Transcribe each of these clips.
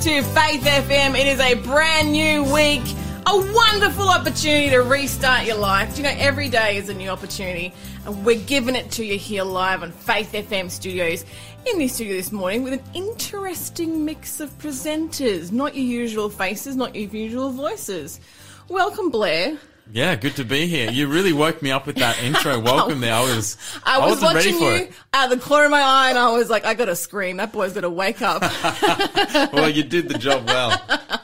to Faith FM. It is a brand new week, a wonderful opportunity to restart your life. You know, every day is a new opportunity, and we're giving it to you here live on Faith FM studios. In this studio this morning with an interesting mix of presenters, not your usual faces, not your usual voices. Welcome, Blair. Yeah, good to be here. You really woke me up with that intro. Welcome there. I was, I was watching you out of the corner of my eye, and I was like, I gotta scream. That boy's gotta wake up. Well, you did the job well.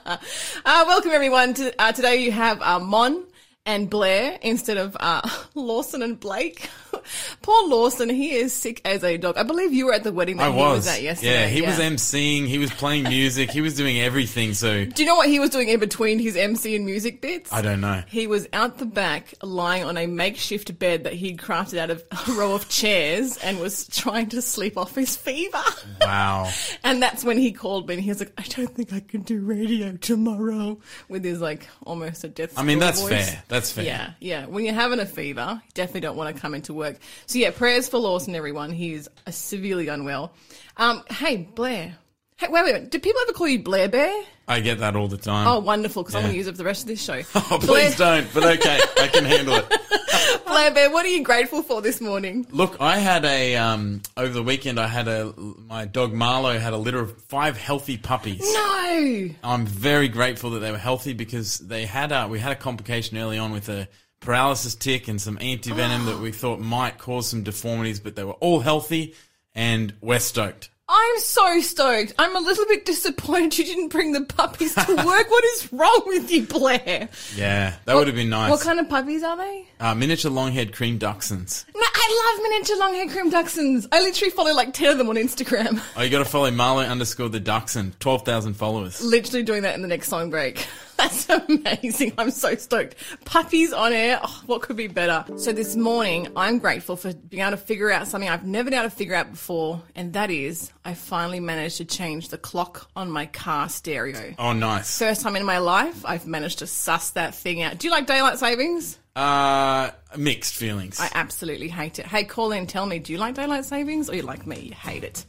Uh, welcome everyone. To, uh, today you have uh, Mon and Blair instead of uh, Lawson and Blake. Poor Lawson, he is sick as a dog. I believe you were at the wedding that I he was was. at yesterday. yeah, he was emceeing. He was playing music. He was doing everything. So Do you know what he was doing in between his MC and music bits? I don't know. He was out the back, lying on a makeshift bed that he'd crafted out of a row of chairs, and was trying to sleep off his fever. Wow. And that's when he called me and he was like, I don't think I can do radio tomorrow with his like almost a death I mean, that's voice. fair. That's fair. Yeah, yeah. When you're having a fever, you definitely don't want to come into work. So yeah, prayers for Lawson, everyone. He is severely unwell. Um, hey, Blair. Hey, wait, wait, wait. Do people ever call you Blair Bear? I get that all the time. Oh, wonderful, because I'm going to use it for the rest of this show. Oh, please don't. But okay, I can handle it. Blair Bear, what are you grateful for this morning? Look, I had a um over the weekend. I had a my dog Marlo had a litter of five healthy puppies. No. I'm very grateful that they were healthy because they had a, we had a complication early on with a paralysis tick and some antivenom that we thought might cause some deformities, but they were all healthy and we're stoked. I'm so stoked. I'm a little bit disappointed you didn't bring the puppies to work. what is wrong with you, Blair? Yeah, that would have been nice. What kind of puppies are they? uh, miniature long-haired cream dachshunds. No, I love miniature long hair cream dachshunds. I literally follow like 10 of them on Instagram. Oh, you got to follow Marlo underscore the dachshund, twelve thousand followers. literally doing that in the next song break. That's amazing. I'm so stoked. Puppies on air. Oh, what could be better? So this morning, I'm grateful for being able to figure out something I've never been able to figure out before, and that is I finally managed to change the clock on my car stereo. Oh, nice. First time in my life, I've managed to suss that thing out. Do you like daylight savings? Uh, mixed feelings. I absolutely hate it. Hey, call in, tell me, do you like daylight savings or you like me? You hate it.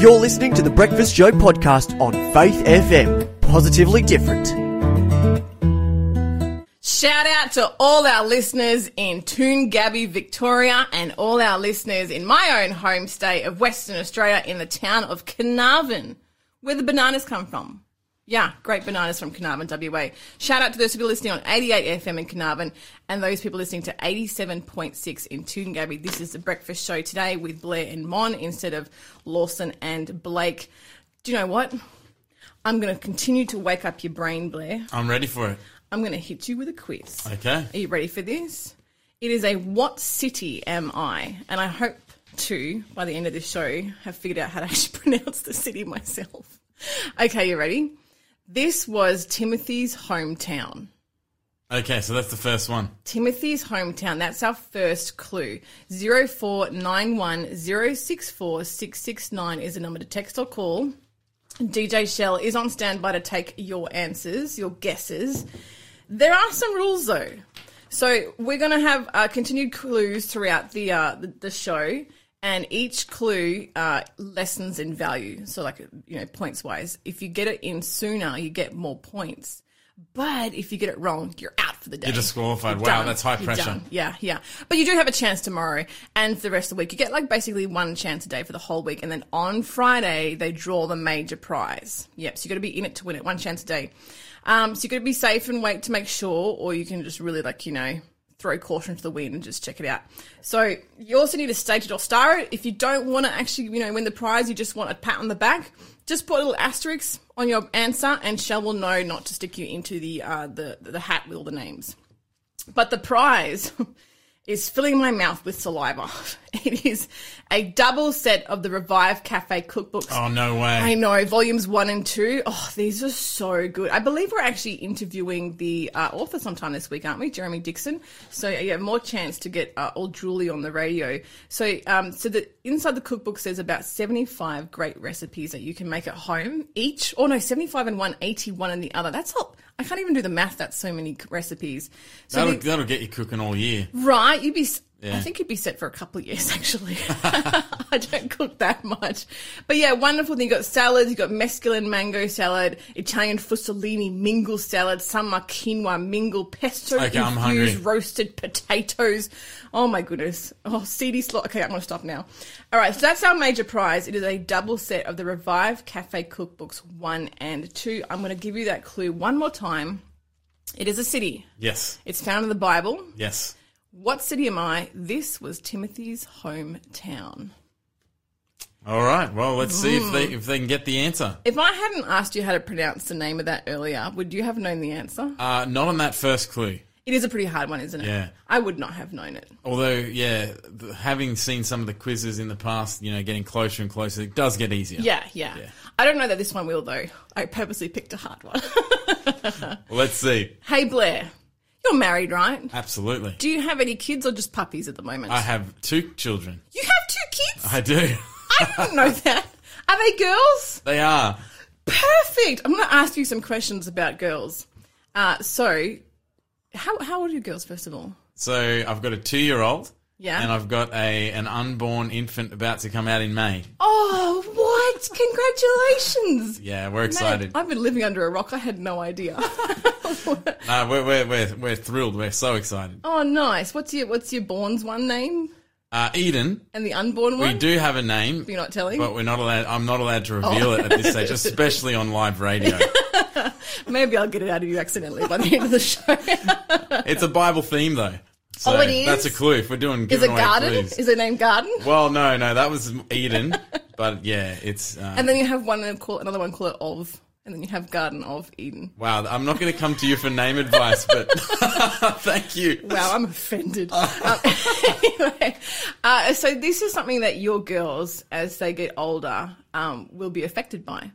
You're listening to the Breakfast Show podcast on Faith FM. Positively different. Shout out to all our listeners in Toongabbie, Victoria, and all our listeners in my own home state of Western Australia in the town of Carnarvon, where the bananas come from. Yeah, great bananas from Carnarvon, WA. Shout out to those people listening on 88 FM in Carnarvon and those people listening to 87.6 in Toongabbie. This is the breakfast show today with Blair and Mon instead of Lawson and Blake. Do you know what? I'm going to continue to wake up your brain, Blair. I'm ready for it. I'm going to hit you with a quiz. Okay. Are you ready for this? It is a what city am I? And I hope to, by the end of this show, have figured out how to actually pronounce the city myself. Okay, you ready? This was Timothy's hometown. Okay, so that's the first one. Timothy's hometown. That's our first clue. 0491064669 is the number to text or call. DJ Shell is on standby to take your answers, your guesses. There are some rules though. So we're going to have uh, continued clues throughout the, uh, the the show, and each clue uh, lessons in value. So like you know points wise, if you get it in sooner, you get more points. But if you get it wrong, you're out for the day. You're disqualified. You're Wow, done. that's high You're pressure. done. Yeah, yeah. But you do have a chance tomorrow and the rest of the week. You get like basically one chance a day for the whole week. And then on Friday, they draw the major prize. Yep. So you've got to be in it to win it. One chance a day. Um, so you've got to be safe and wait to make sure, or you can just really like, you know, throw caution to the wind and just check it out. So you also need to stage it or star it. If you don't want to actually, you know, win the prize, you just want a pat on the back, just put a little asterisk on your answer and Shell will know not to stick you into the, uh, the, the hat with all the names. But the prize is filling my mouth with saliva. It is a double set of the Revive Cafe cookbooks. Oh, no way. I know, volumes one and two. Oh, these are so good. I believe we're actually interviewing the uh, author sometime this week, aren't we? Jeremy Dixon. So yeah, more chance to get uh, all Julie on the radio. So, um, so the inside the cookbook says about seventy-five great recipes that you can make at home each. Oh no, seventy-five and one, 81 in the other. That's all. I can't even do the math. That's so many recipes. So That'll, the- that'll get you cooking all year. Right, you'd be Yeah. I think you'd be set for a couple of years, actually. I don't cook that much. But yeah, wonderful thing. You've got salads, you've got mesclun mango salad, Italian fusilini mingle salad, summer quinoa mingle, pesto Okay, I'm infused hungry. roasted potatoes. Oh my goodness. Oh, CD slot. Okay, I'm going to stop now. All right, so that's our major prize. It is a double set of the Revive Cafe cookbooks one and two. I'm going to give you that clue one more time. It is a city. Yes. It's found in the Bible. Yes. What city am I? This was Timothy's hometown. All right. Well, let's see if Mm. they if they can get the answer. If I hadn't asked you how to pronounce the name of that earlier, would you have known the answer? Uh, not on that first clue. It is a pretty hard one, isn't it? Yeah. I would not have known it. Although, yeah, th- having seen some of the quizzes in the past, you know, getting closer and closer, it does get easier. Yeah, yeah. Yeah. I don't know that this one will, though. I purposely picked a hard one. Let's see. hey, Blair, you're married, right? Absolutely. Do you have any kids or just puppies at the moment? I have two children. you have two kids? I do. I didn't know that. Are they girls? They are. Perfect. I'm going to ask you some questions about girls. Uh, so, how, how old are your girls, first of all? So I've got a two-year-old. Yeah. And I've got a an unborn infant about to come out in May. Oh, what? Congratulations. Yeah, we're excited. I've been living under a rock. I had no idea. No, we're, we're, we're, we're thrilled. We're so excited. oh, nice. What's your What's your born's one name Uh, Eden, and the unborn one? we do have a name, You're not telling. but we're not allowed. I'm not allowed to reveal Oh. it at this stage, especially on live radio. Maybe I'll get it out of you accidentally by the end of the show. It's a Bible theme, though. So Oh, it is? That's a clue. If we're doing Is it Garden? clues. Is it named Garden? Well, no, no, that was Eden, but yeah, it's. Uh, And then you have one and call another one call it of, and then you have Garden of Eden. wow, I'm not going to come to you for name advice, but thank you. Wow, I'm offended. um, anyway, uh, so this is something that your girls, as they get older, um, will be affected by.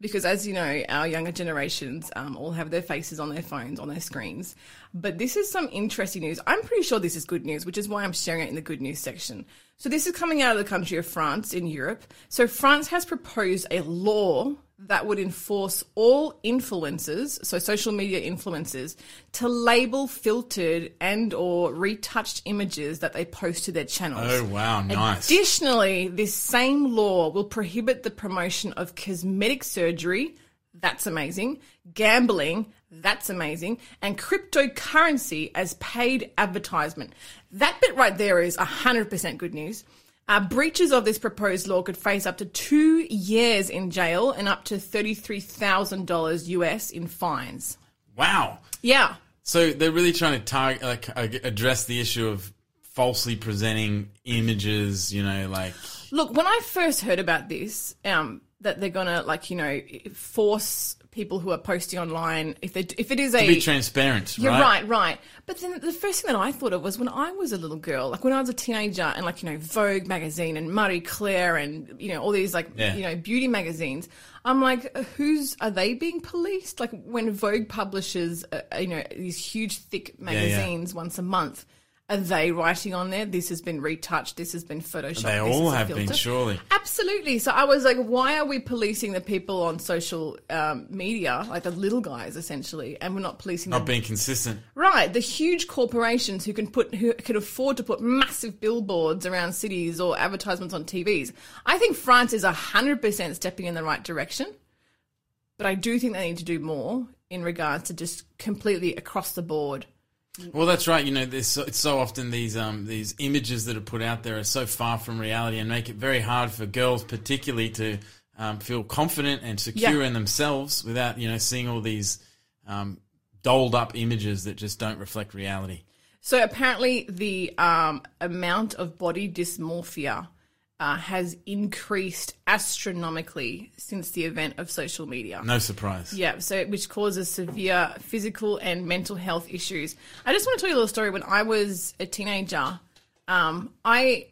Because as you know, our younger generations um, all have their faces on their phones, on their screens. But this is some interesting news. I'm pretty sure this is good news, which is why I'm sharing it in the good news section. So this is coming out of the country of France in Europe. So France has proposed a law that would enforce all influencers, so social media influencers, to label filtered and or retouched images that they post to their channels. Oh, wow, nice. Additionally, this same law will prohibit the promotion of cosmetic surgery. That's amazing. Gambling. That's amazing. And cryptocurrency as paid advertisement. That bit right there is 100% good news. Uh, breaches of this proposed law could face up to two years in jail and up to $33,000 US in fines. Wow. Yeah. So they're really trying to target, like, uh, address the issue of falsely presenting images. You know, like Look, when I first heard about this, um, that they're gonna like you know force people who are posting online if they if it is a be transparent. you're right. right, right. But then the first thing that I thought of was when I was a little girl, like when I was a teenager, and like you know Vogue magazine and Marie Claire and you know all these like Yeah. you know beauty magazines. I'm like, who's are they being policed? Like when Vogue publishes uh, you know these huge thick magazines once a month. Are they writing on there? This has been retouched. This has been photoshopped. They all have been, filter. surely. Absolutely. So I was like, why are we policing the people on social um, media, like the little guys essentially, and we're not policing Not the being consistent. right the huge corporations who can put who can afford to put massive billboards around cities or advertisements on TVs? I think France is hundred percent stepping in the right direction, but I do think they need to do more in regards to just completely across the board. Well, that's right. You know, there's so, it's so often these um, these images that are put out there are so far from reality and make it very hard for girls, particularly, to um, feel confident and secure Yeah. in themselves without you know seeing all these um, doled up images that just don't reflect reality. So apparently, the um, amount of body dysmorphia uh, has increased astronomically since the event of social media. No surprise. Yeah, so which causes severe physical and mental health issues. I just want to tell you a little story. When I was a teenager, um, I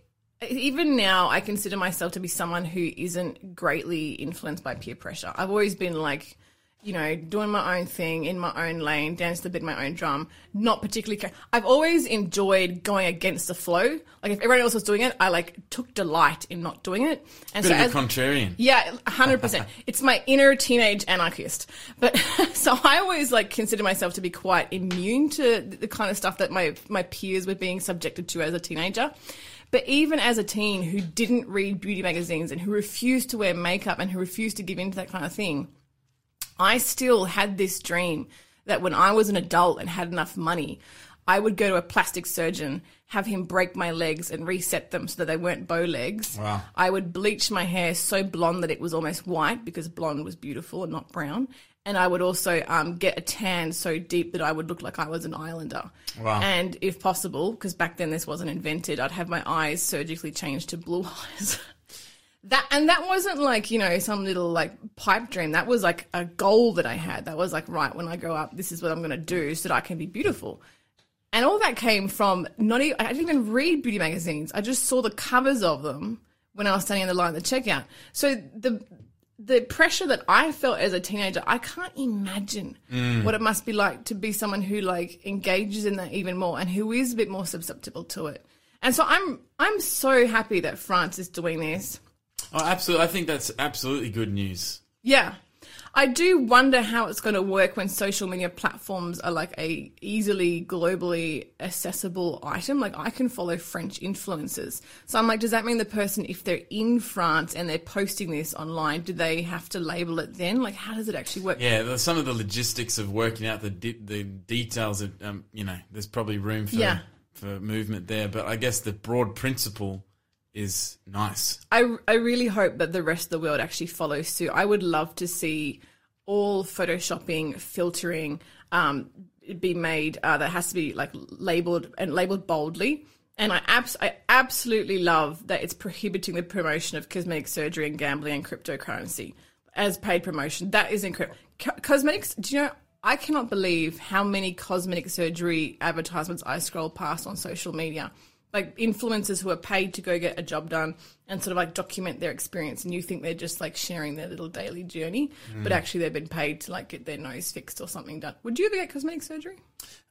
even now I consider myself to be someone who isn't greatly influenced by peer pressure. I've always been like you know, doing my own thing in my own lane, danced a bit my own drum. Not particularly. Ca- I've always enjoyed going against the flow. Like if everyone else was doing it, I like took delight in not doing it. And Bit of as- a contrarian. yeah, hundred percent. It's my inner teenage anarchist. But so I always like consider myself to be quite immune to the kind of stuff that my my peers were being subjected to as a teenager. But even as a teen who didn't read beauty magazines and who refused to wear makeup and who refused to give in to that kind of thing, I still had this dream that when I was an adult and had enough money, I would go to a plastic surgeon, have him break my legs and reset them so that they weren't bow legs. Wow. I would bleach my hair so blonde that it was almost white because blonde was beautiful and not brown. And I would also um, get a tan so deep that I would look like I was an islander. Wow. And if possible, because back then this wasn't invented, I'd have my eyes surgically changed to blue eyes. That and that wasn't like you know some little like pipe dream. That was like a goal that I had. That was like right when I grow up, this is what I'm going to do so that I can be beautiful. And all that came from not even I didn't even read beauty magazines. I just saw the covers of them when I was standing in the line at the checkout. So the the pressure that I felt as a teenager, I can't imagine mm. what it must be like to be someone who like engages in that even more and who is a bit more susceptible to it. And so I'm I'm so happy that France is doing this. Oh, absolutely. I think that's absolutely good news. Yeah. I do wonder how it's going to work when social media platforms are like a easily globally accessible item. Like I can follow French influencers. So I'm like, does that mean the person, if they're in France and they're posting this online, do they have to label it then? Like, how does it actually work? Yeah, some of the logistics of working out the de- the details. Of, um, you know, there's probably room for Yeah. for movement there, but I guess the broad principle is nice. I, I really hope that the rest of the world actually follows suit. I would love to see all photoshopping, filtering um, be made uh, that has to be like labeled and labeled boldly. And I, abs- I absolutely love that it's prohibiting the promotion of cosmetic surgery and gambling and cryptocurrency as paid promotion. That is incredible. Co- cosmetics, do you know? I cannot believe how many cosmetic surgery advertisements I scroll past on social media like influencers who are paid to go get a job done and sort of like document their experience and you think they're just like sharing their little daily journey but actually they've been paid to like get their nose fixed or something done. Would you ever get cosmetic surgery?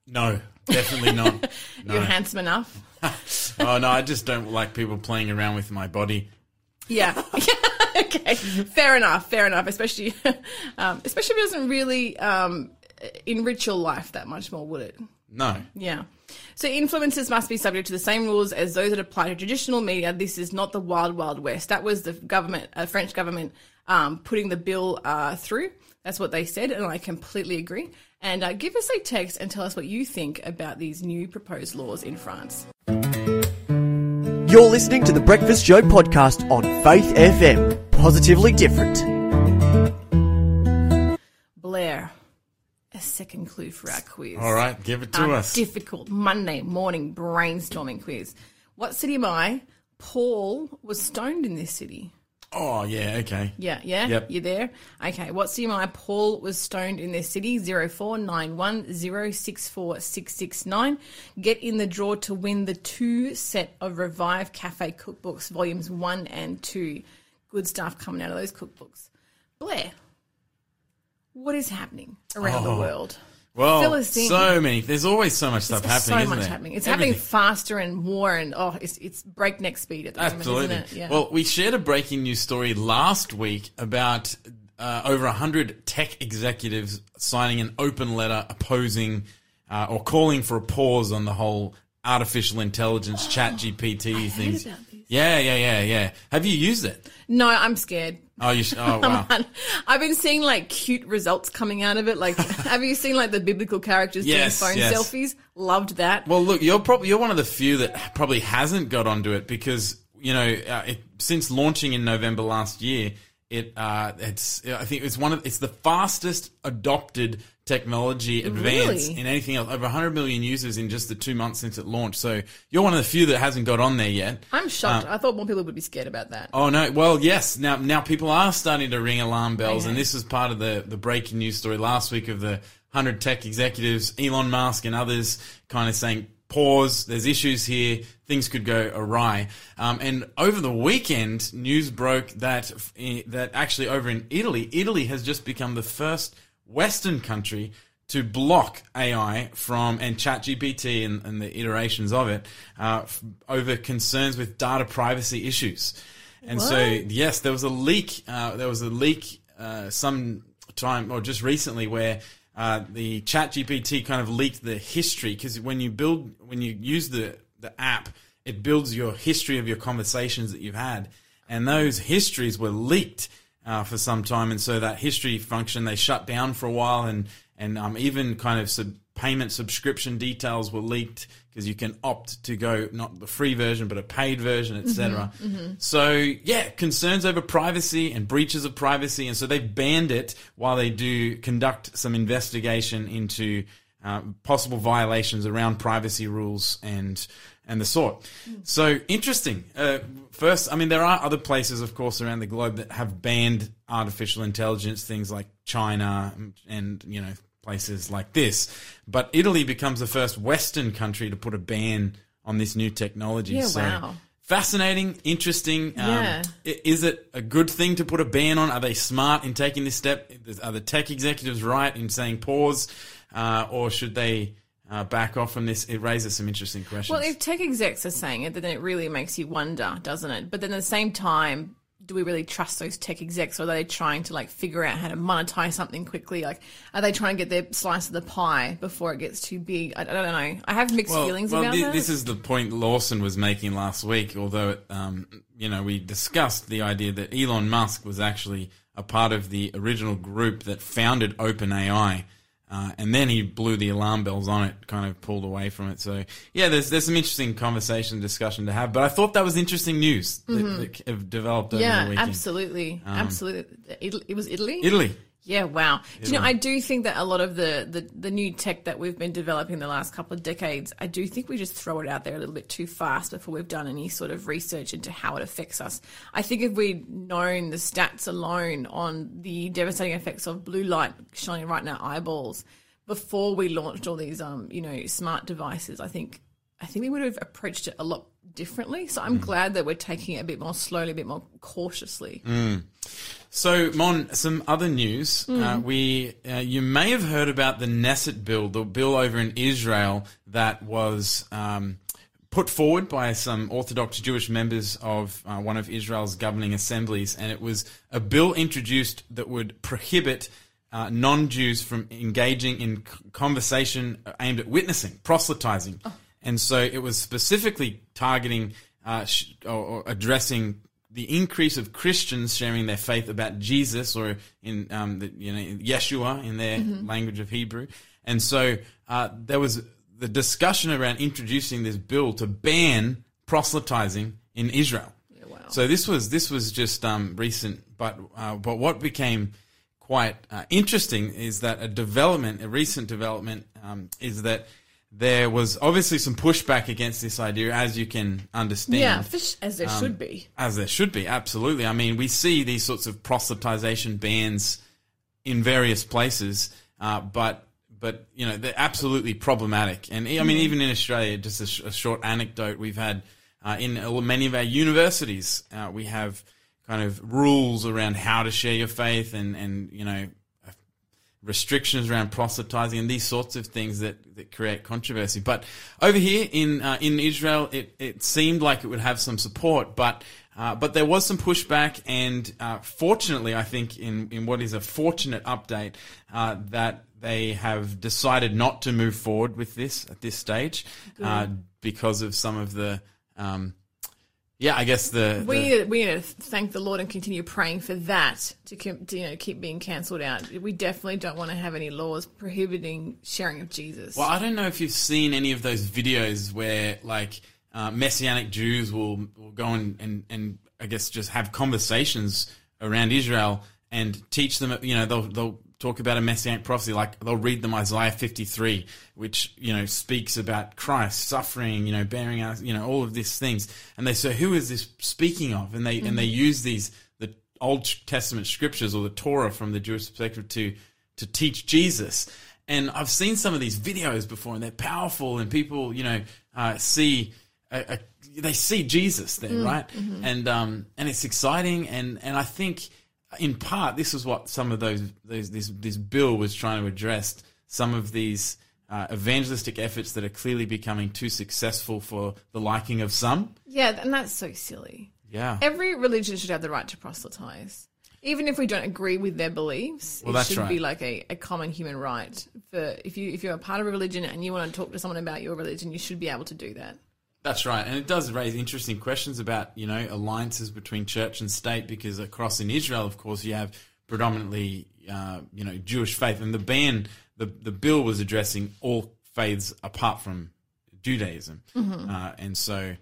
No, definitely not. you're handsome enough. Oh no, I just don't like people playing around with my body. yeah. Okay. Fair enough fair enough especially um, especially if it doesn't really um, enrich your life that much more would it No. Yeah. So influencers must be subject to the same rules as those that apply to traditional media. This is not the wild, wild west. That was the government, uh, French government, um, putting the bill uh, through. That's what they said, and I completely agree. And uh, give us a text and tell us what you think about these new proposed laws in France. You're listening to the Breakfast Show podcast on Faith FM. Positively different. Blair, a second clue for our quiz. All right, give it to Our us. difficult Monday morning brainstorming quiz. What city am I? Paul was stoned in this city. oh yeah, okay. Yeah, yeah. Yep. You there? Okay. What city am I? Paul was stoned in this city. Zero four nine one zero six four six six nine. Get in the draw to win the two set of Revive Cafe cookbooks, volumes one and two. Good stuff coming out of those cookbooks. Blair, what is happening around the Oh. world? Well, Fill us in. so many. There's always so much stuff happening. so isn't much there? happening. It's Everything. happening faster and more, and oh, it's it's breakneck speed at the Absolutely. moment, isn't it? Yeah. Well, we shared a breaking news story last week about uh, over 100 tech executives signing an open letter opposing uh, or calling for a pause on the whole artificial intelligence ChatGPT things. Yeah, yeah, yeah, yeah. Have you used it? no, I'm scared. Oh, you sh- oh wow. I've been seeing like cute results coming out of it. Like, have you seen like the biblical characters Yes, doing phone yes. selfies? Loved that. Well, look, you're probably you're one of the few that probably hasn't got onto it because you know uh, it, since launching in November last year, it uh, it's I think it's one of it's the fastest adopted technology advance Really? in anything else. Over 100 million users in just the two months since it launched. So you're one of the few that hasn't got on there yet. I'm shocked. I thought more people would be scared about that. Oh no! Well, yes. Now, now people are starting to ring alarm bells, Okay. and this was part of the the breaking news story last week of the hundred tech executives, Elon Musk and others, kind of saying, "Pause. There's issues here. Things could go awry." Um, and over the weekend, news broke that that actually over in Italy, Italy has just become the first Western country to block AI from and ChatGPT and, and the iterations of it uh, f- over concerns with data privacy issues. And so, yes, there was a leak. Uh, there was a leak uh, some time or just recently where uh, the ChatGPT kind of leaked the history because when you build when you use the the app, it builds your history of your conversations that you've had, and those histories were leaked uh, for some time, and so that history function they shut down for a while, and and um, even kind of sub- payment subscription details were leaked because you can opt to go not the free version but a paid version, etc. So yeah, concerns over privacy and breaches of privacy, and so they've banned it while they do conduct some investigation into uh, possible violations around privacy rules and and the sort. So interesting. Uh, first, I mean, there are other places, of course, around the globe that have banned artificial intelligence, things like China and, and you know places like this. But Italy becomes the first Western country to put a ban on this new technology. Yeah, so wow. Fascinating, interesting. Um, Yeah. Is it a good thing to put a ban on? Are they smart in taking this step? Are the tech executives right in saying pause, uh, or should they uh, back off from this? It raises some interesting questions. Well, if tech execs are saying it, then it really makes you wonder, doesn't it? But then at the same time, do we really trust those tech execs, or are they trying to like figure out how to monetize something quickly? Like, are they trying to get their slice of the pie before it gets too big? I, I don't know. I have mixed feelings well, about thi- that. this is the point Lawson was making last week. Although, it, um, you know, we discussed the idea that Elon Musk was actually a part of the original group that founded OpenAI. Uh, and then he blew the alarm bells on it, kind of pulled away from it. So yeah, there's there's some interesting conversation, discussion to have. But I thought that was interesting news that, that have developed over the Mm-hmm. yeah, weekend. absolutely, absolutely. Italy, it was Italy. Italy. Yeah, wow. Do you know, Italy. I do think that a lot of the, the, the new tech that we've been developing the last couple of decades, I do think we just throw it out there a little bit too fast before we've done any sort of research into how it affects us. I think if we'd known the stats alone on the devastating effects of blue light shining right in our eyeballs before we launched all these, um, you know, smart devices, I think, I think we would have approached it a lot differently. So I'm glad that we're taking it a bit more slowly, a bit more cautiously. So, Mon, some other news. Mm. Uh, we, uh, you may have heard about the Knesset bill, the bill over in Israel that was um, put forward by some Orthodox Jewish members of uh, one of Israel's governing assemblies, and it was a bill introduced that would prohibit. Uh, non-Jews from engaging in conversation aimed at witnessing, proselytizing, and so it was specifically targeting uh, sh- or, or addressing the increase of Christians sharing their faith about Jesus, or in um, the, you know Yeshua in their language of Hebrew, and so uh, there was the discussion around introducing this bill to ban proselytizing in Israel. wow. So this was this was just um, recent, but uh, but what became quite uh, interesting is that a development, a recent development, um, is that there was obviously some pushback against this idea, as you can understand. Yeah, fish as there Um, should be. As there should be, absolutely. I mean, we see these sorts of proselytization bans in various places, uh, but but you know they're absolutely problematic. And I mean, even in Australia, just a, sh- a short anecdote: we've had uh, in many of our universities, uh, we have kind of rules around how to share your faith, and and you know restrictions around proselytizing and these sorts of things that, that create controversy. But over here in uh, in Israel, it, it seemed like it would have some support, but uh, but there was some pushback, and uh, fortunately, I think in in what is a fortunate update uh, that they have decided not to move forward with this at this stage uh, because of some of the. Um, yeah, I guess the, We the need, to, we need to thank the Lord and continue praying for that to, to you know keep being cancelled out. We definitely don't want to have any laws prohibiting sharing of Jesus. Well, I don't know if you've seen any of those videos where like uh, messianic Jews will, will go and, and, and I guess just have conversations around Israel and teach them. You know, they'll they'll talk about a messianic prophecy, like they'll read them Isaiah fifty three, which you know speaks about Christ suffering, you know, bearing us, you know, all of these things, and they say, who is this speaking of? And they and they use these the Old Testament scriptures or the Torah from the Jewish perspective to to teach Jesus. And I've seen some of these videos before, and they're powerful, and people, you know, uh, see a, a, they see Jesus there, right? And um, and it's exciting, and and I think in part, this is what some of those, those this this bill was trying to address. Some of these uh, evangelistic efforts that are clearly becoming too successful for the liking of some. Yeah, and that's so silly. Yeah, Every religion should have the right to proselytize. Even if we don't agree with their beliefs, Well, it should right. be like a, a common human right. For if you if you're a part of a religion and you want to talk to someone about your religion, you should be able to do that. That's right, and it does raise interesting questions about you know alliances between church and state because across in Israel, of course, you have predominantly uh, you know Jewish faith, and the ban the the bill was addressing all faiths apart from Judaism, uh, and so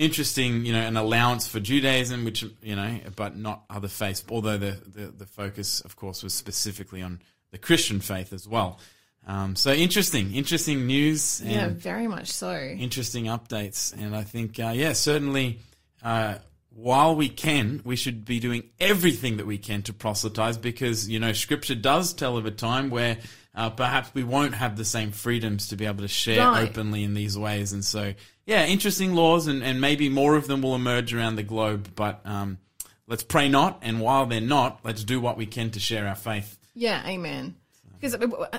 interesting, you know, an allowance for Judaism, which you know, but not other faiths. Although the the, the focus, of course, was specifically on the Christian faith as well. Um, so interesting, interesting news. And Yeah, very much so. interesting updates. And I think, uh, yeah, certainly, uh, while we can, we should be doing everything that we can to proselytize because, you know, scripture does tell of a time where uh, perhaps we won't have the same freedoms to be able to share Right. openly in these ways. And so, yeah, interesting laws and, and maybe more of them will emerge around the globe. But um, let's pray not. And while they're not, let's do what we can to share our faith. Yeah, amen. Because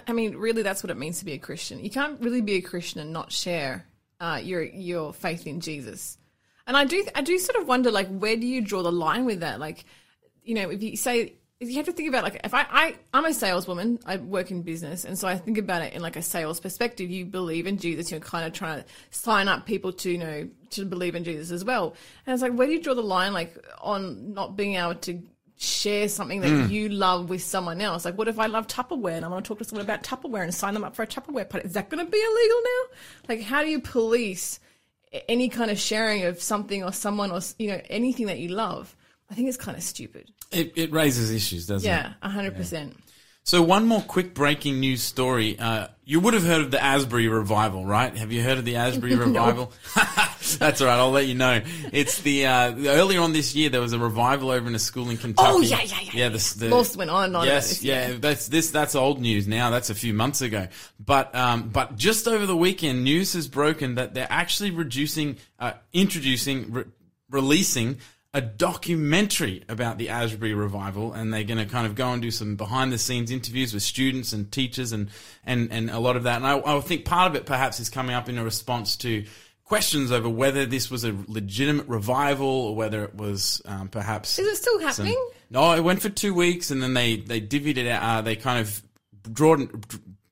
I mean, really, that's what it means to be a Christian. You can't really be a Christian and not share uh, your your faith in Jesus. And I do, I do sort of wonder, like, where do you draw the line with that? Like, you know, if you say, you have to think about, like, if I, I, I'm a saleswoman, I work in business, and so I think about it in like a sales perspective. You believe in Jesus, you're kind of trying to sign up people to, you know, to believe in Jesus as well. And it's like, where do you draw the line, like, on not being able to share something that mm. you love with someone else. Like, what if I love Tupperware and I want to talk to someone about Tupperware and sign them up for a Tupperware party? Is that going to be illegal now? Like, how do you police any kind of sharing of something or someone or, you know, anything that you love? I think it's kind of stupid. It, it raises issues, doesn't it? Yeah, 100%. So one more quick breaking news story. Uh, you would have heard of the Asbury revival, right? Have you heard of the Asbury revival? That's all right. I'll let you know. It's the uh, earlier on this year there was a revival over in a school in Kentucky. Oh, yeah, yeah, yeah, Yeah, the, the Lost went on on Yes, this, yeah, that's this. That's old news now. That's a few months ago. But um, but just over the weekend, news has broken that they're actually reducing, uh, introducing, re- releasing a documentary about the Asbury revival, and they're going to kind of go and do some behind the scenes interviews with students and teachers and and and a lot of that. And I, I think part of it perhaps is coming up in a response to questions over whether this was a legitimate revival or whether it was um, perhaps Is it still some- happening? no, it went for two weeks, and then they they divvied it out. Uh, they kind of it,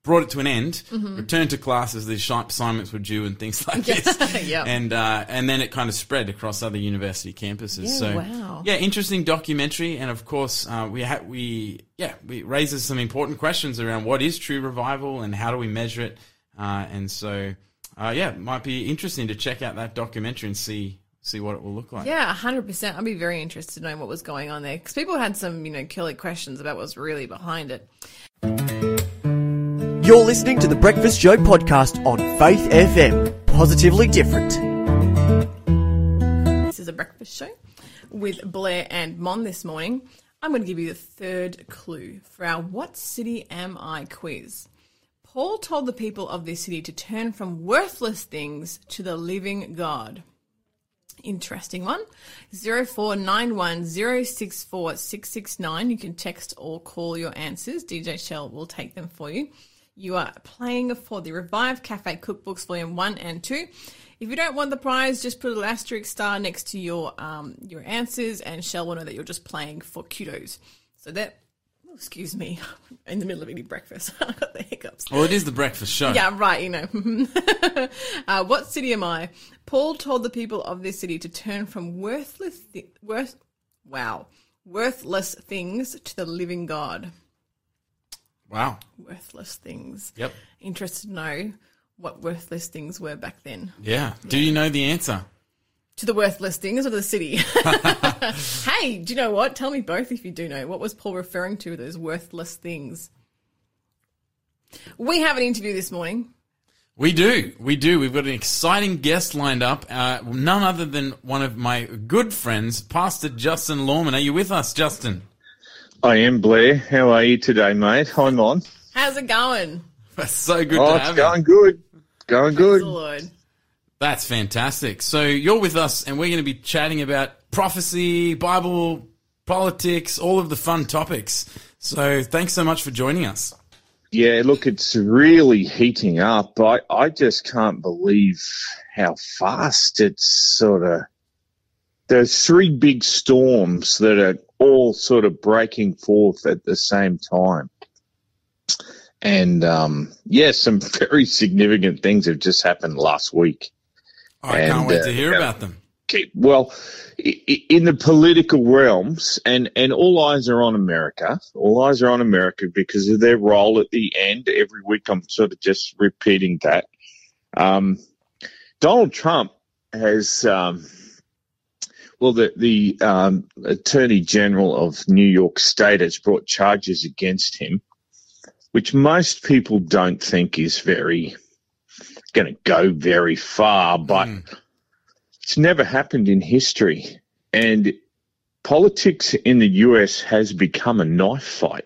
brought it to an end, Mm-hmm. returned to class as the assignments were due and things like this. Yeah. And uh, and then it kind of spread across other university campuses. Yeah, so wow. yeah, interesting documentary, and of course uh, we ha- we yeah we it raises some important questions around what is true revival and how do we measure it, uh, and so. Uh, yeah, it might be interesting to check out that documentary and see see what it will look like. Yeah, 100%. I'd be very interested to know what was going on there. Because people had some, you know, killer questions about what's really behind it. You're listening to the Breakfast Show podcast on Faith FM. Positively different. This is a breakfast show with Blair and Mon this morning. I'm going to give you the third clue for our What City Am I quiz. Paul told the people of this city to turn from worthless things to the living God. Interesting one. 0491 You can text or call your answers. DJ Shell will take them for you. You are playing for the Revive Cafe Cookbooks Volume 1 and 2. If you don't want the prize, just put a little asterisk star next to your um, your answers, and Shell will know that you're just playing for kudos. So that, oh, excuse me, in the middle of eating breakfast, I got the hiccups. Well, it is the breakfast show. Yeah, right, you know. uh, what city am I? Paul told the people of this city to turn from worthless, thi- worth, wow, worthless things to the living God. Wow. Worthless things. Yep. Interested to know what worthless things were back then. Yeah. Do you know the answer? To the worthless things or the city? hey, do you know what? Tell me both if you do know. What was Paul referring to, those worthless things? We have an interview this morning. We do. We do. We've got an exciting guest lined up. Uh, none other than one of my good friends, Pastor Justin Lawman. Are you with us, Justin? I am Blair. How are you today, mate? I'm on. How's it going? That's so good Oh, to it's have going you. good. Going good. The Lord. That's fantastic. So you're with us, and we're going to be chatting about prophecy, Bible politics, all of the fun topics. So thanks so much for joining us. Yeah, look, it's really heating up. I, I just can't believe how fast it's sort of. There's three big storms that are all sort of breaking forth at the same time. And um, yeah, some very significant things have just happened last week. I can't wait uh, to hear yeah. about them. Well, in the political realms, and, and all eyes are on America. All eyes are on America because of their role at the end. Every week, I'm sort of just repeating that. Um, Donald Trump has, um, well, the the um, Attorney General of New York State has brought charges against him, which most people don't think is very going to go very far, but Mm. it's never happened in history. And politics in the US has become a knife fight.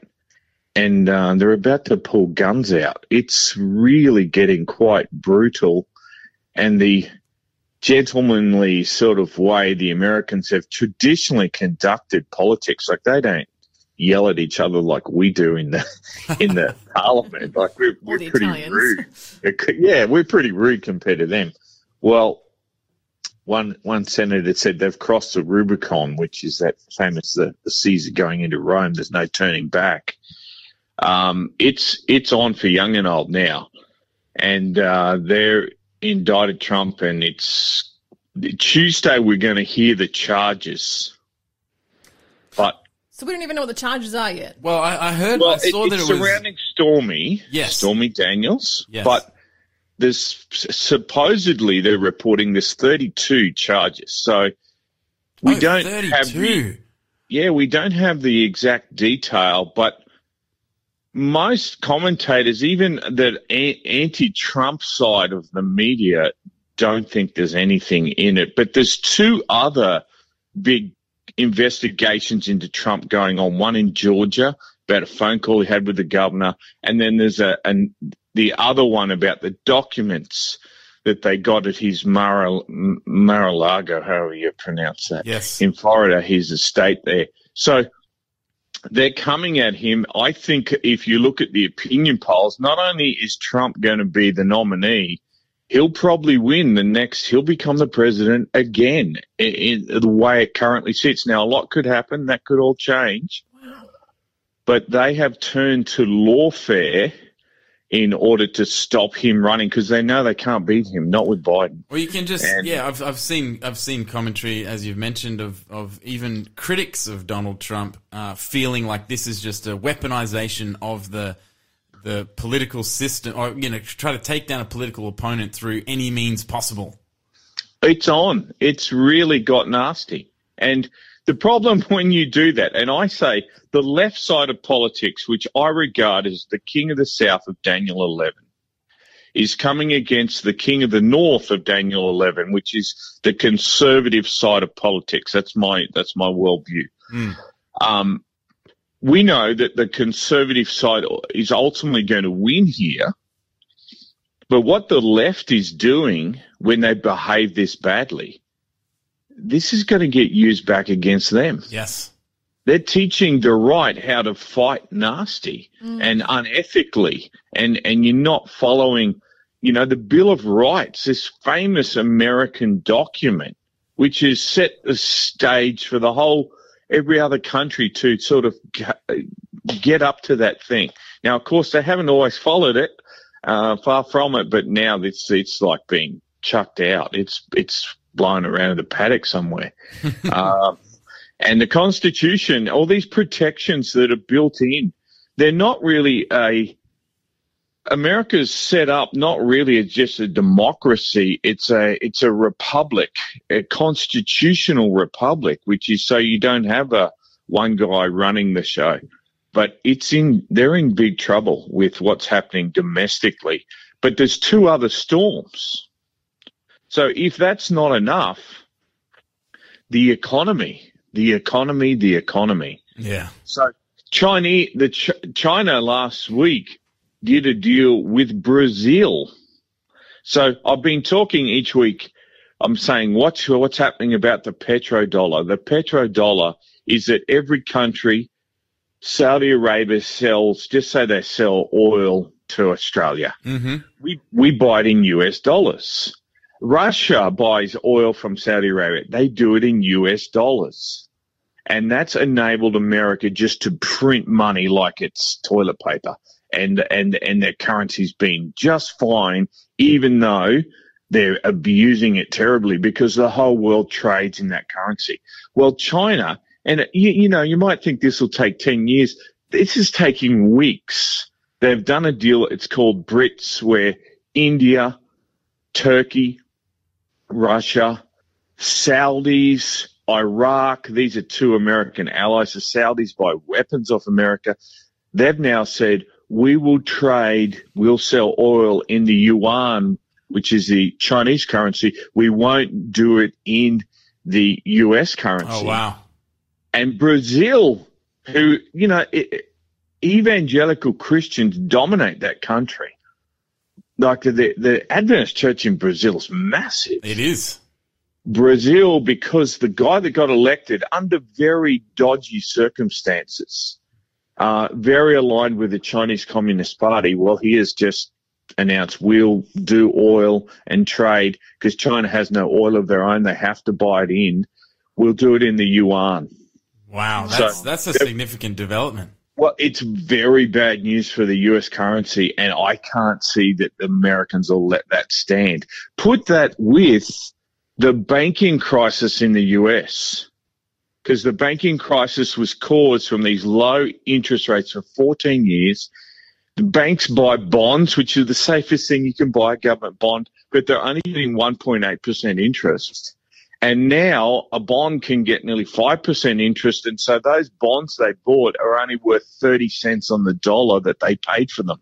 And uh, they're about to pull guns out. It's really getting quite brutal. And the gentlemanly sort of way the Americans have traditionally conducted politics, like they don't yell at each other like we do in the in the parliament. Like we're, we're pretty Italians. rude. Yeah, we're pretty rude compared to them. Well, one one senator said they've crossed the Rubicon, which is that famous the, the Caesar going into Rome. There's no turning back. Um, it's it's on for young and old now, and uh, they're indicted Trump, and it's Tuesday. We're going to hear the charges, but So we don't even know what the charges are yet. Well, I, I heard, well, I saw it, that it's it was. surrounding Stormy, Yes. Stormy Daniels, Yes. but there's supposedly they're reporting there's 32 charges. So we Oh, don't have the, yeah, we don't have the exact detail, but most commentators, even the anti-Trump side of the media, don't think there's anything in it. But there's two other big investigations into Trump going on. One in Georgia about a phone call he had with the governor, and then there's a the other one about the documents that they got at his Mar- Mar-a-Lago, however you pronounce that Yes. in Florida, his estate there. So they're coming at him. I think if you look at the opinion polls, not only is Trump going to be the nominee, he'll probably win the next, he'll become the president again in, in the way it currently sits. Now, a lot could happen. That could all change. But they have turned to lawfare in order to stop him running because they know they can't beat him, not with Biden. Well, you can just And- yeah. I've I've seen I've seen commentary as you've mentioned of of even critics of Donald Trump uh, feeling like this is just a weaponization of the the political system, or you know, try to take down a political opponent through any means possible. It's on. It's really got nasty. And the problem when you do that, and I say the left side of politics, which I regard as the king of the south of Daniel 11, is coming against the king of the north of Daniel 11, which is the conservative side of politics. That's my, that's my worldview. Um, we know that the conservative side is ultimately going to win here. But what the left is doing when they behave this badly, this is going to get used back against them. Yes. They're teaching the right how to fight nasty and unethically, and, and you're not following, you know, the Bill of Rights, this famous American document, which has set the stage for the whole, every other country to sort of get up to that thing. Now, of course, they haven't always followed it, uh, far from it, but now it's, it's like being chucked out. It's, it's blown around in the paddock somewhere. um, and the Constitution, all these protections that are built in, they're not really a, America's set up not really as just a democracy. It's a, it's a republic, a constitutional republic, which is so you don't have a one guy running the show, but it's in, they're in big trouble with what's happening domestically. But there's two other storms. So if that's not enough, the economy, the economy, the economy. Yeah. So China, the Ch- China last week did a deal with Brazil. So I've been talking each week. I'm saying what's what's happening about the petrodollar. The petrodollar is that every country, Saudi Arabia sells, just say they sell oil to Australia. Mm-hmm. We, we buy it in US dollars. Russia buys oil from Saudi Arabia. They do it in US dollars. And that's enabled America just to print money like it's toilet paper. And, and, and their currency's been just fine, even though they're abusing it terribly because the whole world trades in that currency. Well, China, and you, you know, you might think this will take 10 years. This is taking weeks. They've done a deal. It's called BRICS where India, Turkey, Russia, Saudis, Iraq, these are two American allies. The Saudis buy weapons off America. They've now said, we will trade, we'll sell oil in the yuan, which is the Chinese currency. We won't do it in the US currency. Oh wow! And Brazil, who, you know, it, evangelical Christians dominate that country. Like the, the Adventist church in Brazil is massive. It is. Brazil, because the guy that got elected under very dodgy circumstances, uh, very aligned with the Chinese Communist Party, well, he has just announced we'll do oil and trade because China has no oil of their own. They have to buy it in. We'll do it in the yuan. Wow, So- that's that's a significant development. Well, it's very bad news for the US currency, and I can't see that the Americans will let that stand. Put that with the banking crisis in the US, because the banking crisis was caused from these low interest rates for 14 years. The banks buy bonds, which are the safest thing you can buy, a government bond, but they're only getting 1.8% interest. And now a bond can get nearly 5% interest. And so those bonds they bought are only worth 30 cents on the dollar that they paid for them.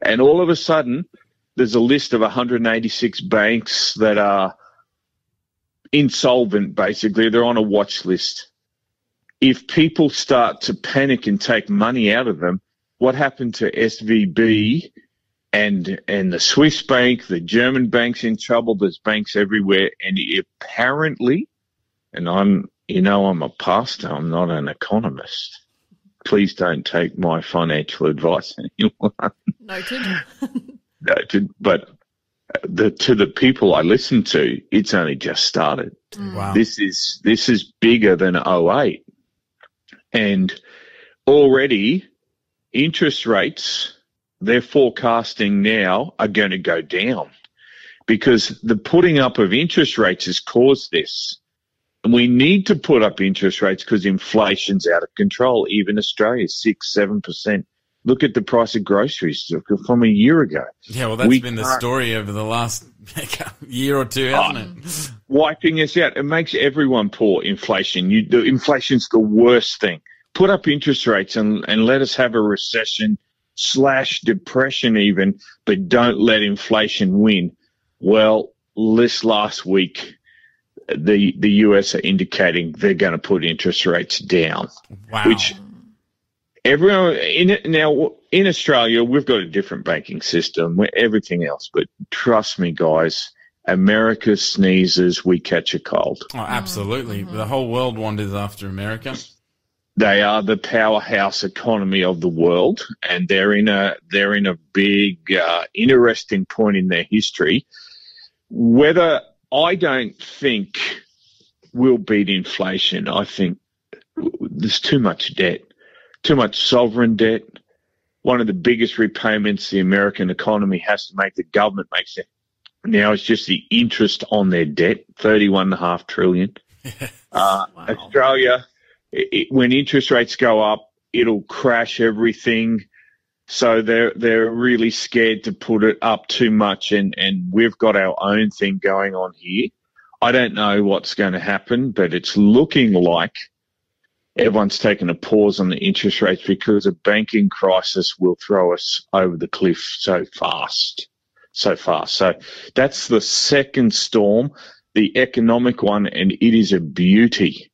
And all of a sudden, there's a list of 186 banks that are insolvent, basically. They're on a watch list. If people start to panic and take money out of them, what happened to SVB and and the Swiss bank, the German banks in trouble. There's banks everywhere, and apparently, and I'm you know I'm a pastor. I'm not an economist. Please don't take my financial advice, anyone. Noted. No, but the to the people I listen to, it's only just started. Mm. Wow. This is this is bigger than 08. And already interest rates they're forecasting now are going to go down because the putting up of interest rates has caused this. And we need to put up interest rates because inflation's out of control. Even Australia, six, seven percent. Look at the price of groceries from a year ago. yeah, well, that's we been the story over the last year or two, hasn't oh. it? wiping us out. It makes everyone poor. Inflation. You, the inflation's the worst thing. Put up interest rates and, and let us have a recession slash depression even, but don't let inflation win. Well, this last week, the the US are indicating they're going to put interest rates down, Wow. which everyone in it now in Australia we've got a different banking system, everything else. But trust me, guys, America sneezes, we catch a cold. oh, absolutely. The whole world wanders after America. They are the powerhouse economy of the world, and they're in a they're in a big, uh, interesting point in their history. Whether I don't think we'll beat inflation, I think there's too much debt, too much sovereign debt. One of the biggest repayments the American economy has to make, the government makes it now is just the interest on their debt, thirty-one and a half trillion. Uh, Wow. Australia, it, when interest rates go up, it'll crash everything. So they're they're really scared to put it up too much, and and we've got our own thing going on here. I don't know what's going to happen, but it's looking like everyone's taken a pause on the interest rates because a banking crisis will throw us over the cliff so fast, so fast. So that's the second storm, the economic one, and it is a beauty.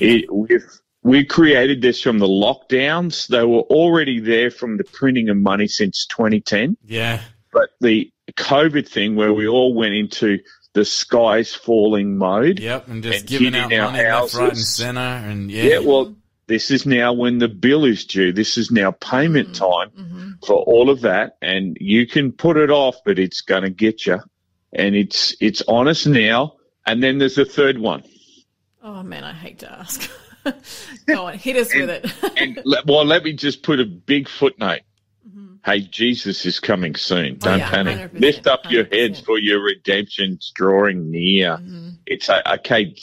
It, we've, we created this from the lockdowns. They were already there from the printing of money since 2010 Yeah. but the COVID thing where we all went into the sky's falling mode. Yep, and just And giving out our money left, right, and center, and yeah, Yeah, well, this is now when the bill is due. This is now payment time Mm-hmm. for all of that, and you can put it off, but it's going to get you, and it's it's on us now. And then there's a third one, Oh man, I hate to ask. Go on, hit us with it. and well, let me just put a big footnote. Hey, Jesus is coming soon. Don't Mm-hmm. Oh, yeah, panic. 100%, Lift up your 100%. heads for your redemption's drawing near. Mm-hmm. It's uh, okay.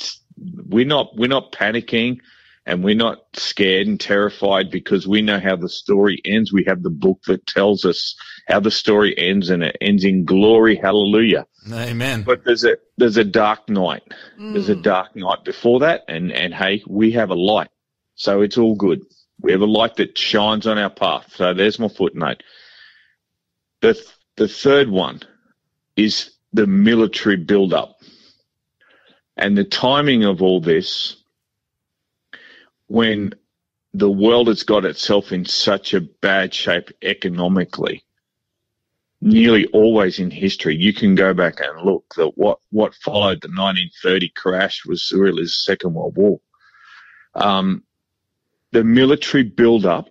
We're not we're not panicking, and we're not scared and terrified because we know how the story ends. We have the book that tells us how the story ends, and it ends in glory. Hallelujah. Amen. But there's a there's a dark night. There's a mm. dark night before that, and and hey, we have a light, so it's all good. We have a light that shines on our path. So there's my footnote. The the third one is the military build-up, and the timing of all this. When the world has got itself in such a bad shape economically, nearly always in history, you can go back and look that what, what followed the 1930 crash was really the Second World War. Um, the military build-up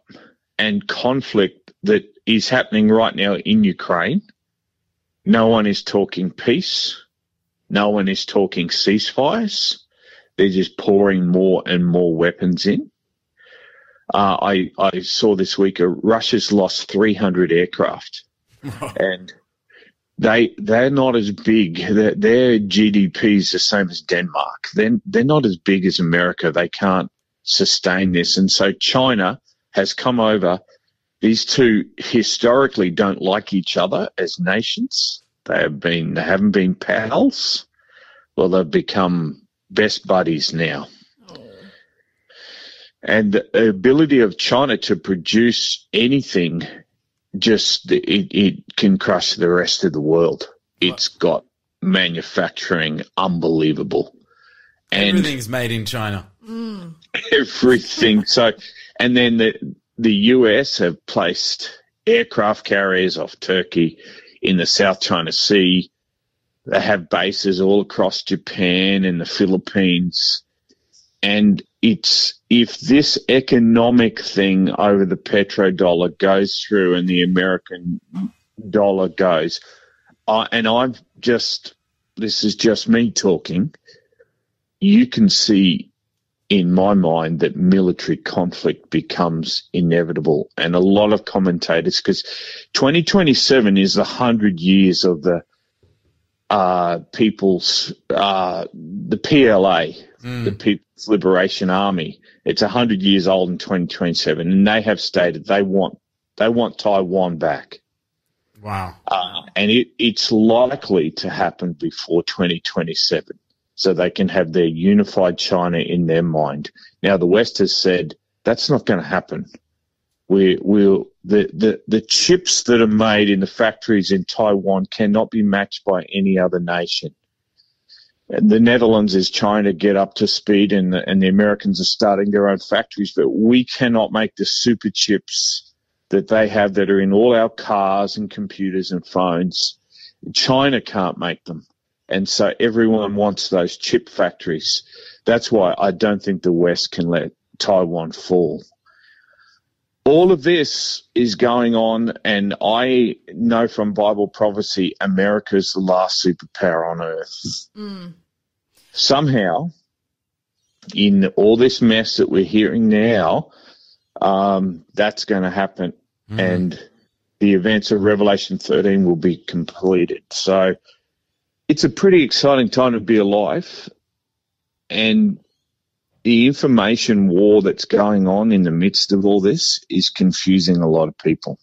and conflict that is happening right now in Ukraine. No one is talking peace. No one is talking ceasefires. They're just pouring more and more weapons in. Uh, I, I saw this week uh, Russia's lost 300 aircraft and they they're not as big. Their, their GDP is the same as Denmark. They're, they're not as big as America. They can't sustain this, and so China has come over. These two historically don't like each other as nations. They have been they haven't been pals. Well, they've become best buddies now. Oh. And the ability of China to produce anything just it, it can crush the rest of the world. It's got manufacturing unbelievable, and Everything's made in China. everything. So, and then the the US have placed aircraft carriers off Turkey in the South China Sea. They have bases all across Japan and the Philippines. And it's if this economic thing over the petrodollar goes through and the American dollar goes, I and I've just this is just me talking. You can see in my mind that military conflict becomes inevitable. And a lot of commentators, because 2027 is the hundred years of the uh, people's, uh, the PLA, the People's Liberation Army. It's hundred years old in 2027, and they have stated they want they want Taiwan back. Wow. Uh, and it, it's likely to happen before 2027 so they can have their unified China in their mind. Now, the West has said that's not going to happen. We will the, the the chips that are made in the factories in Taiwan cannot be matched by any other nation. The Netherlands is trying to get up to speed, and the, and the Americans are starting their own factories, but we cannot make the super chips that they have that are in all our cars and computers and phones. China can't make them. And so everyone wants those chip factories. That's why I don't think the West can let Taiwan fall. All of this is going on, and I know from Bible prophecy, America's the last superpower on earth. Mm. Somehow, in all this mess that we're hearing now, um, that's going to happen, and the events of Revelation 13 will be completed. So it's a pretty exciting time to be alive, and the information war that's going on in the midst of all this is confusing a lot of people.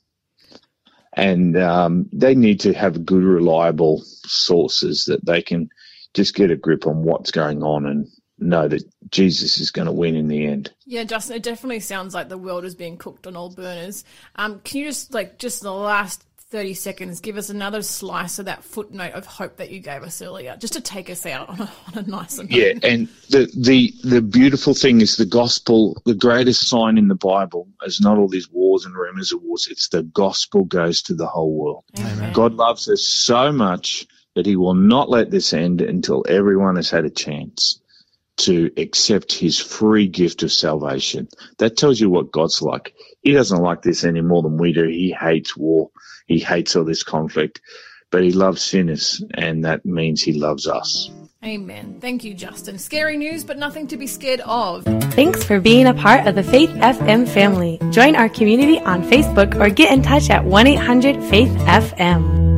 And um, they need to have good, reliable sources that they can just get a grip on what's going on and know that Jesus is going to win in the end. Yeah, Justin, it definitely sounds like the world is being cooked on all burners. Um, can you just, like, just in the last 30 seconds, give us another slice of that footnote of hope that you gave us earlier, just to take us out on a, on a nice note? Yeah, and the, the the beautiful thing is the gospel. The greatest sign in the Bible is not all these wars and rumors of wars. It's the gospel goes to the whole world. Amen. God loves us so much that he will not let this end until everyone has had a chance to accept his free gift of salvation. That tells you what God's like. He doesn't like this any more than we do. He hates war. He hates all this conflict, but he loves sinners, and that means he loves us. Amen. Thank you, Justin. Scary news, but nothing to be scared of. Thanks for being a part of the Faith FM family. Join our community on Facebook or get in touch at 1 800 Faith FM.